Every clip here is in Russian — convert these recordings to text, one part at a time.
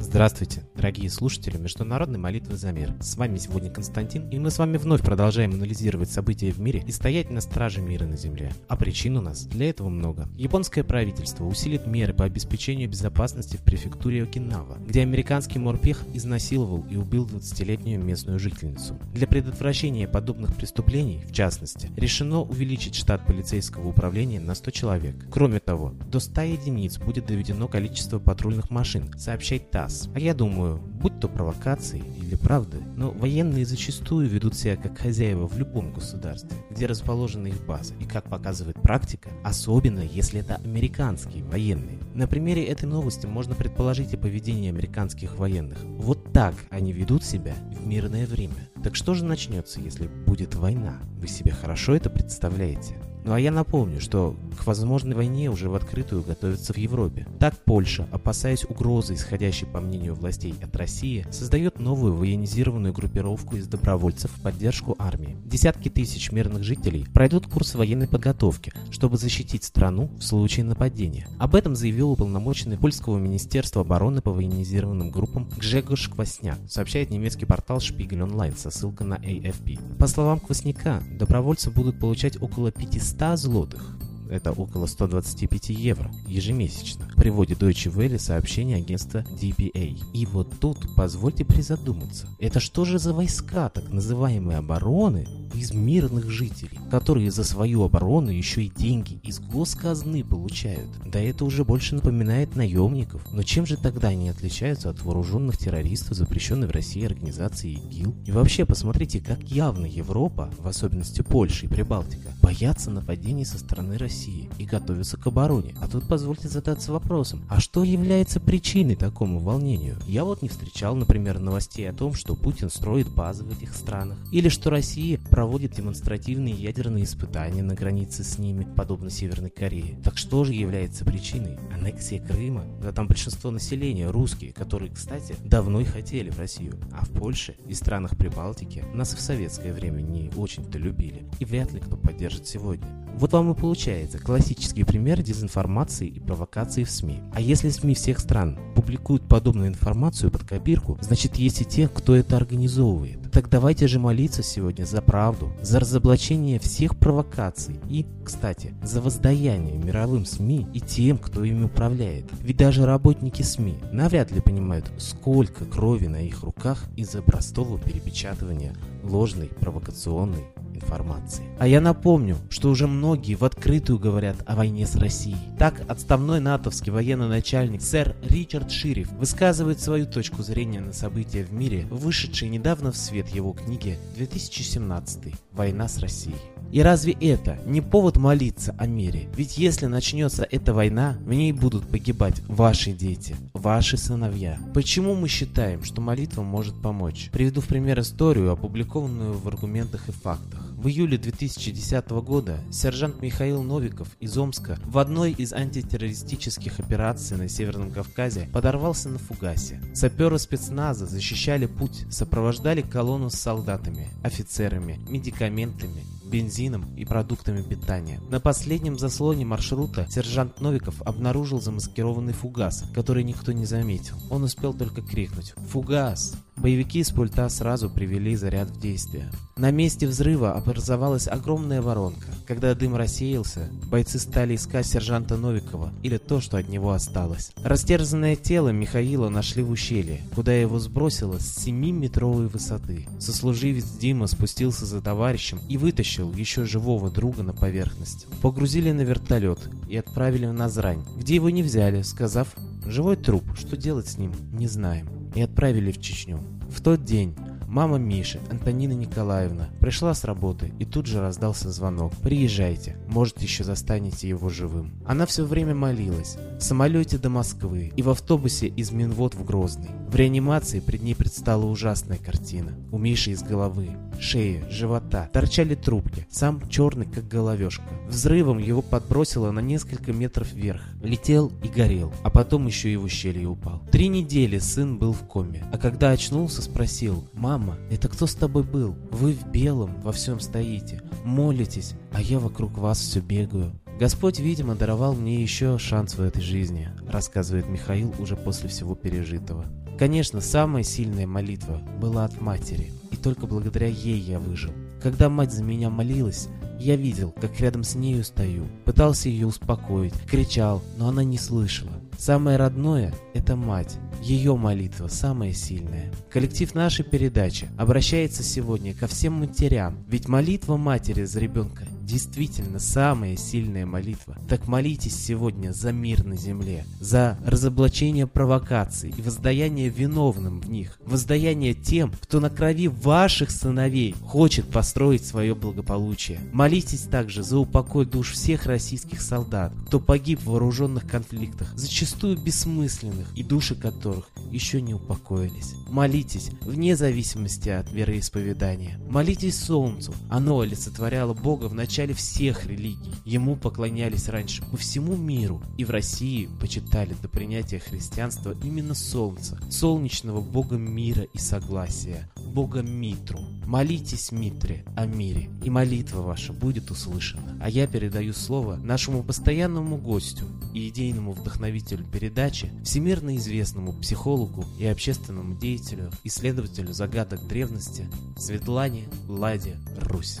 Здравствуйте, дорогие слушатели Международной молитвы за мир. С вами сегодня Константин, и мы с вами вновь продолжаем анализировать события в мире и стоять на страже мира на Земле. А причин у нас для этого много. Японское правительство усилит меры по обеспечению безопасности в префектуре Окинава, где американский морпех изнасиловал и убил 20-летнюю местную жительницу. Для предотвращения подобных преступлений, в частности, решено увеличить штат полицейского управления на 100 человек. Кроме того, до 100 единиц будет доведено количество патрульных машин, сообщает ТАСС. А я думаю, будь то провокации или правды, но военные зачастую ведут себя как хозяева в любом государстве, где расположены их базы. И как показывает практика, особенно если это американские военные. На примере этой новости можно предположить и поведение американских военных. Вот так они ведут себя в мирное время. Так что же начнется, если будет война? Вы себе хорошо это представляете? Ну а я напомню, что к возможной войне уже в открытую готовятся в Европе. Так Польша, опасаясь угрозы, исходящей по мнению властей от России, создает новую военизированную группировку из добровольцев в поддержку армии. Десятки тысяч мирных жителей пройдут курс военной подготовки, чтобы защитить страну в случае нападения. Об этом заявил уполномоченный польского министерства обороны по военизированным группам Гжегош Квасняк, сообщает немецкий портал Шпигель Онлайн со ссылкой на AFP. По словам Квасняка, добровольцы будут получать около 500 100 злотых это около 125 евро ежемесячно, приводит Deutsche Welle сообщение агентства DPA. И вот тут позвольте призадуматься, это что же за войска так называемой обороны из мирных жителей, которые за свою оборону еще и деньги из госказны получают? Да это уже больше напоминает наемников. Но чем же тогда они отличаются от вооруженных террористов, запрещенной в России организации ИГИЛ? И вообще посмотрите, как явно Европа, в особенности Польша и Прибалтика, боятся нападений со стороны России России и готовятся к обороне. А тут позвольте задаться вопросом, а что является причиной такому волнению? Я вот не встречал, например, новостей о том, что Путин строит базы в этих странах, или что Россия проводит демонстративные ядерные испытания на границе с ними, подобно Северной Корее. Так что же является причиной? Аннексия Крыма? Да там большинство населения русские, которые, кстати, давно и хотели в Россию. А в Польше и странах Прибалтики нас и в советское время не очень-то любили. И вряд ли кто поддержит сегодня. Вот вам и получается классический пример дезинформации и провокации в СМИ. А если СМИ всех стран публикуют подобную информацию под копирку, значит есть и те, кто это организовывает. Так давайте же молиться сегодня за правду, за разоблачение всех провокаций и, кстати, за воздаяние мировым СМИ и тем, кто ими управляет. Ведь даже работники СМИ навряд ли понимают, сколько крови на их руках из-за простого перепечатывания ложной провокационной информации. А я напомню, что уже многие в открытую говорят о войне с Россией. Так, отставной натовский военный начальник сэр Ричард Шириф высказывает свою точку зрения на события в мире, вышедшей недавно в свет его книги 2017 «Война с Россией». И разве это не повод молиться о мире? Ведь если начнется эта война, в ней будут погибать ваши дети, ваши сыновья. Почему мы считаем, что молитва может помочь? Приведу в пример историю, опубликованную в аргументах и фактах. В июле 2010 года сержант Михаил Новиков из Омска в одной из антитеррористических операций на Северном Кавказе подорвался на фугасе. Саперы спецназа защищали путь, сопровождали колонну с солдатами, офицерами, медикаментами, бензином и продуктами питания. На последнем заслоне маршрута сержант Новиков обнаружил замаскированный фугас, который никто не заметил. Он успел только крикнуть «Фугас!». Боевики с пульта сразу привели заряд в действие. На месте взрыва образовалась огромная воронка. Когда дым рассеялся, бойцы стали искать сержанта Новикова или то, что от него осталось. Растерзанное тело Михаила нашли в ущелье, куда его сбросило с 7-метровой высоты. Сослуживец Дима спустился за товарищем и вытащил еще живого друга на поверхность. Погрузили на вертолет и отправили в Назрань, где его не взяли, сказав «Живой труп, что делать с ним, не знаем» и отправили в Чечню. В тот день Мама Миши, Антонина Николаевна, пришла с работы, и тут же раздался звонок. «Приезжайте, может, еще застанете его живым». Она все время молилась. В самолете до Москвы и в автобусе из Минвод в Грозный. В реанимации пред ней предстала ужасная картина. У Миши из головы, шеи, живота торчали трубки, сам черный, как головешка. Взрывом его подбросило на несколько метров вверх. Летел и горел, а потом еще и в ущелье упал. Три недели сын был в коме, а когда очнулся, спросил, «Мама, это кто с тобой был? Вы в белом во всем стоите, молитесь, а я вокруг вас все бегаю». Господь, видимо, даровал мне еще шанс в этой жизни, рассказывает Михаил уже после всего пережитого. Конечно, самая сильная молитва была от матери, и только благодаря ей я выжил. Когда мать за меня молилась, я видел, как рядом с нею стою, пытался ее успокоить, кричал, но она не слышала. Самое родное – это мать. Ее молитва самая сильная. Коллектив нашей передачи обращается сегодня ко всем матерям, ведь молитва матери за ребенка действительно самая сильная молитва. Так молитесь сегодня за мир на земле, за разоблачение провокаций и воздаяние виновным в них, воздаяние тем, кто на крови ваших сыновей хочет построить свое благополучие. Молитесь также за упокой душ всех российских солдат, кто погиб в вооруженных конфликтах, зачастую бессмысленных, и души которых еще не упокоились. Молитесь вне зависимости от вероисповедания. Молитесь солнцу, оно олицетворяло Бога в начале начале всех религий. Ему поклонялись раньше по всему миру, и в России почитали до принятия христианства именно Солнца, солнечного бога мира и согласия, бога Митру. Молитесь, Митре, о мире, и молитва ваша будет услышана. А я передаю слово нашему постоянному гостю и идейному вдохновителю передачи, всемирно известному психологу и общественному деятелю, исследователю загадок древности Светлане Ладе Русь.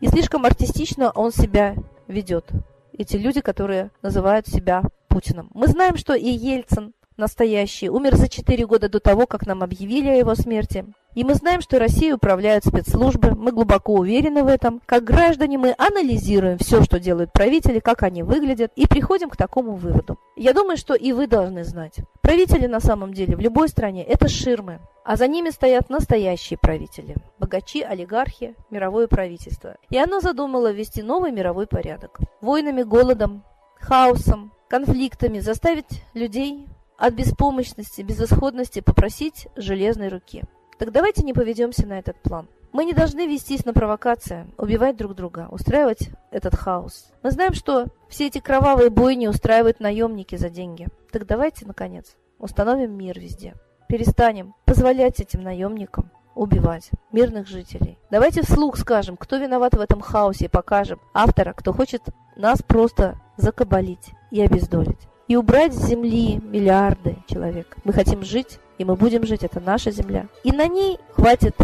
И слишком артистично он себя ведет. Эти люди, которые называют себя Путиным. Мы знаем, что и Ельцин настоящий умер за 4 года до того, как нам объявили о его смерти. И мы знаем, что Россией управляют спецслужбы, мы глубоко уверены в этом. Как граждане мы анализируем все, что делают правители, как они выглядят, и приходим к такому выводу. Я думаю, что и вы должны знать. Правители на самом деле в любой стране – это ширмы, а за ними стоят настоящие правители – богачи, олигархи, мировое правительство. И оно задумало ввести новый мировой порядок. Войнами, голодом, хаосом, конфликтами заставить людей от беспомощности, безысходности попросить железной руки. Так давайте не поведемся на этот план. Мы не должны вестись на провокации, убивать друг друга, устраивать этот хаос. Мы знаем, что все эти кровавые бойни устраивают наемники за деньги. Так давайте, наконец, установим мир везде. Перестанем позволять этим наемникам убивать мирных жителей. Давайте вслух скажем, кто виноват в этом хаосе, и покажем автора, кто хочет нас просто закабалить и обездолить. И убрать с земли миллиарды человек. Мы хотим жить и мы будем жить, это наша земля. И на ней хватит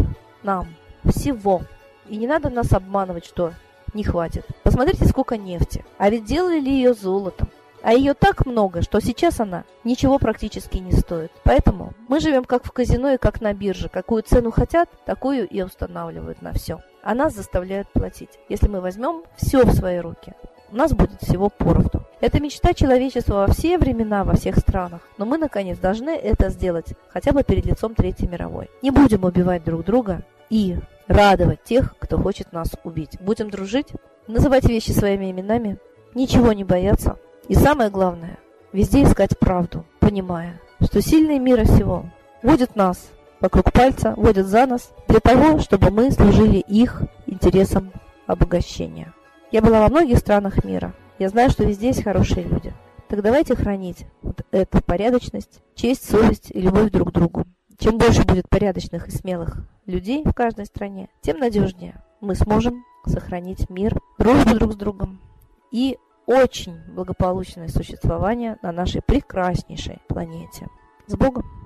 нам всего. И не надо нас обманывать, что не хватит. Посмотрите, сколько нефти. А ведь делали ли ее золотом? А ее так много, что сейчас она ничего практически не стоит. Поэтому мы живем как в казино и как на бирже. Какую цену хотят, такую и устанавливают на все. А нас заставляют платить. Если мы возьмем все в свои руки, у нас будет всего поровну. Это мечта человечества во все времена, во всех странах. Но мы, наконец, должны это сделать, хотя бы перед лицом Третьей мировой. Не будем убивать друг друга и радовать тех, кто хочет нас убить. Будем дружить, называть вещи своими именами, ничего не бояться. И самое главное, везде искать правду, понимая, что сильные мира всего водят нас вокруг пальца, водят за нас для того, чтобы мы служили их интересам обогащения. Я была во многих странах мира. Я знаю, что везде есть хорошие люди. Так давайте хранить вот эту порядочность, честь, совесть и любовь друг к другу. Чем больше будет порядочных и смелых людей в каждой стране, тем надежнее мы сможем сохранить мир, дружбу друг с другом и очень благополучное существование на нашей прекраснейшей планете. С Богом!